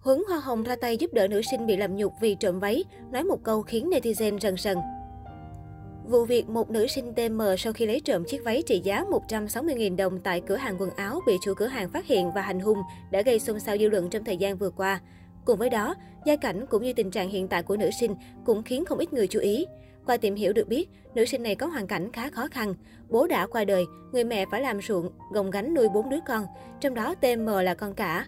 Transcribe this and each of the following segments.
Huấn Hoa Hồng ra tay giúp đỡ nữ sinh bị làm nhục vì trộm váy, nói một câu khiến netizen rần rần. Vụ việc một nữ sinh TM sau khi lấy trộm chiếc váy trị giá 160.000 đồng tại cửa hàng quần áo bị chủ cửa hàng phát hiện và hành hung đã gây xôn xao dư luận trong thời gian vừa qua. Cùng với đó, gia cảnh cũng như tình trạng hiện tại của nữ sinh cũng khiến không ít người chú ý. Qua tìm hiểu được biết, nữ sinh này có hoàn cảnh khá khó khăn. Bố đã qua đời, người mẹ phải làm ruộng, gồng gánh nuôi bốn đứa con, trong đó TM là con cả.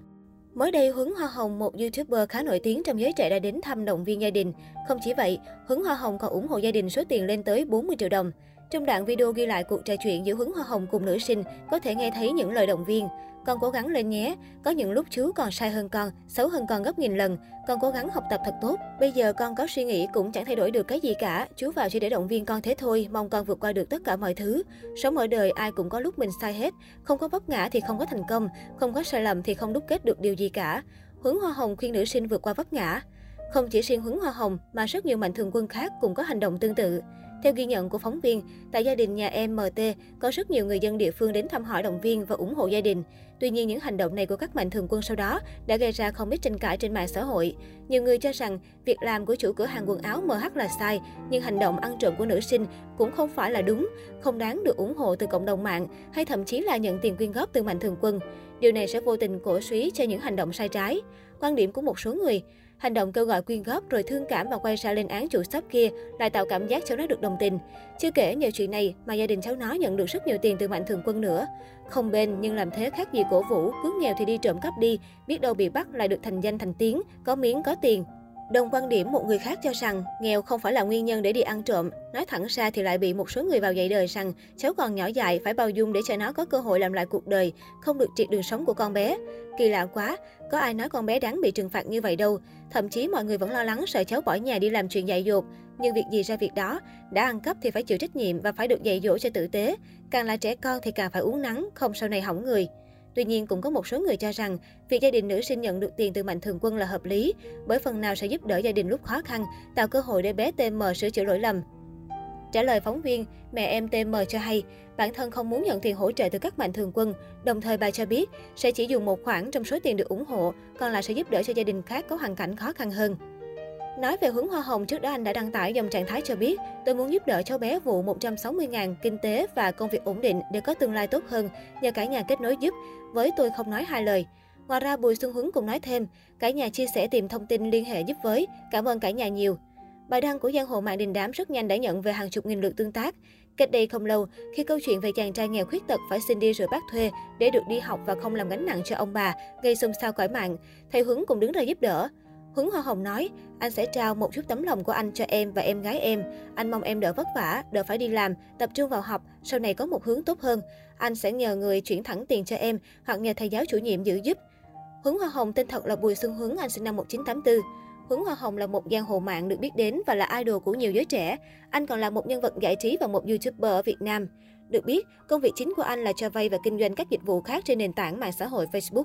Mới đây, Huấn Hoa Hồng, một YouTuber khá nổi tiếng trong giới trẻ đã đến thăm động viên gia đình. Không chỉ vậy, Huấn Hoa Hồng còn ủng hộ gia đình số tiền lên tới 40 triệu đồng. Trong đoạn video ghi lại cuộc trò chuyện giữa Huấn Hoa Hồng cùng nữ sinh, có thể nghe thấy những lời động viên. Con cố gắng lên nhé, có những lúc chú còn sai hơn con, xấu hơn con gấp nghìn lần. Con cố gắng học tập thật tốt. Bây giờ con có suy nghĩ cũng chẳng thay đổi được cái gì cả. Chú vào chỉ để động viên con thế thôi, mong con vượt qua được tất cả mọi thứ. Sống ở đời ai cũng có lúc mình sai hết. Không có vấp ngã thì không có thành công, không có sai lầm thì không đúc kết được điều gì cả. Huấn Hoa Hồng khuyên nữ sinh vượt qua vấp ngã. Không chỉ riêng Huấn Hoa Hồng mà rất nhiều mạnh thường quân khác cũng có hành động tương tự. Theo ghi nhận của phóng viên, tại gia đình nhà em MT có rất nhiều người dân địa phương đến thăm hỏi động viên và ủng hộ gia đình. Tuy nhiên, những hành động này của các mạnh thường quân sau đó đã gây ra không ít tranh cãi trên mạng xã hội. Nhiều người cho rằng việc làm của chủ cửa hàng quần áo MH là sai, nhưng hành động ăn trộm của nữ sinh cũng không phải là đúng, không đáng được ủng hộ từ cộng đồng mạng hay thậm chí là nhận tiền quyên góp từ mạnh thường quân. Điều này sẽ vô tình cổ suý cho những hành động sai trái. Quan điểm của một số người, Hành động kêu gọi quyên góp rồi thương cảm và quay ra lên án chủ shop kia lại tạo cảm giác cháu nó được đồng tình. Chưa kể nhờ chuyện này mà gia đình cháu nó nhận được rất nhiều tiền từ mạnh thường quân nữa. Không bên nhưng làm thế khác gì cổ vũ, cứ nghèo thì đi trộm cắp đi, biết đâu bị bắt lại được thành danh thành tiếng, có miếng có tiền. Đồng quan điểm một người khác cho rằng nghèo không phải là nguyên nhân để đi ăn trộm. Nói thẳng ra thì lại bị một số người vào dạy đời rằng cháu còn nhỏ dại phải bao dung để cho nó có cơ hội làm lại cuộc đời, không được triệt đường sống của con bé. Kỳ lạ quá, có ai nói con bé đáng bị trừng phạt như vậy đâu. Thậm chí mọi người vẫn lo lắng sợ cháu bỏ nhà đi làm chuyện dạy dột. Nhưng việc gì ra việc đó, đã ăn cắp thì phải chịu trách nhiệm và phải được dạy dỗ cho tử tế. Càng là trẻ con thì càng phải uống nắng, không sau này hỏng người. Tuy nhiên, cũng có một số người cho rằng việc gia đình nữ sinh nhận được tiền từ mạnh thường quân là hợp lý, bởi phần nào sẽ giúp đỡ gia đình lúc khó khăn, tạo cơ hội để bé TM sửa chữa lỗi lầm. Trả lời phóng viên, mẹ em TM cho hay, bản thân không muốn nhận tiền hỗ trợ từ các mạnh thường quân, đồng thời bà cho biết sẽ chỉ dùng một khoản trong số tiền được ủng hộ, còn lại sẽ giúp đỡ cho gia đình khác có hoàn cảnh khó khăn hơn. Nói về hướng hoa hồng, trước đó anh đã đăng tải dòng trạng thái cho biết, tôi muốn giúp đỡ cháu bé vụ 160.000 kinh tế và công việc ổn định để có tương lai tốt hơn, nhờ cả nhà kết nối giúp. Với tôi không nói hai lời. Ngoài ra, Bùi Xuân Huấn cũng nói thêm, cả nhà chia sẻ tìm thông tin liên hệ giúp với. Cảm ơn cả nhà nhiều. Bài đăng của giang hồ mạng đình đám rất nhanh đã nhận về hàng chục nghìn lượt tương tác. Cách đây không lâu, khi câu chuyện về chàng trai nghèo khuyết tật phải xin đi rồi bác thuê để được đi học và không làm gánh nặng cho ông bà, gây xôn xao cõi mạng, thầy Huấn cũng đứng ra giúp đỡ. Huấn Hoa Hồng nói, anh sẽ trao một chút tấm lòng của anh cho em và em gái em. Anh mong em đỡ vất vả, đỡ phải đi làm, tập trung vào học, sau này có một hướng tốt hơn. Anh sẽ nhờ người chuyển thẳng tiền cho em hoặc nhờ thầy giáo chủ nhiệm giữ giúp. Huấn Hoa Hồng tên thật là Bùi Xuân Huấn, anh sinh năm 1984. Huấn Hoa Hồng là một giang hồ mạng được biết đến và là idol của nhiều giới trẻ. Anh còn là một nhân vật giải trí và một YouTuber ở Việt Nam. Được biết, công việc chính của anh là cho vay và kinh doanh các dịch vụ khác trên nền tảng mạng xã hội Facebook.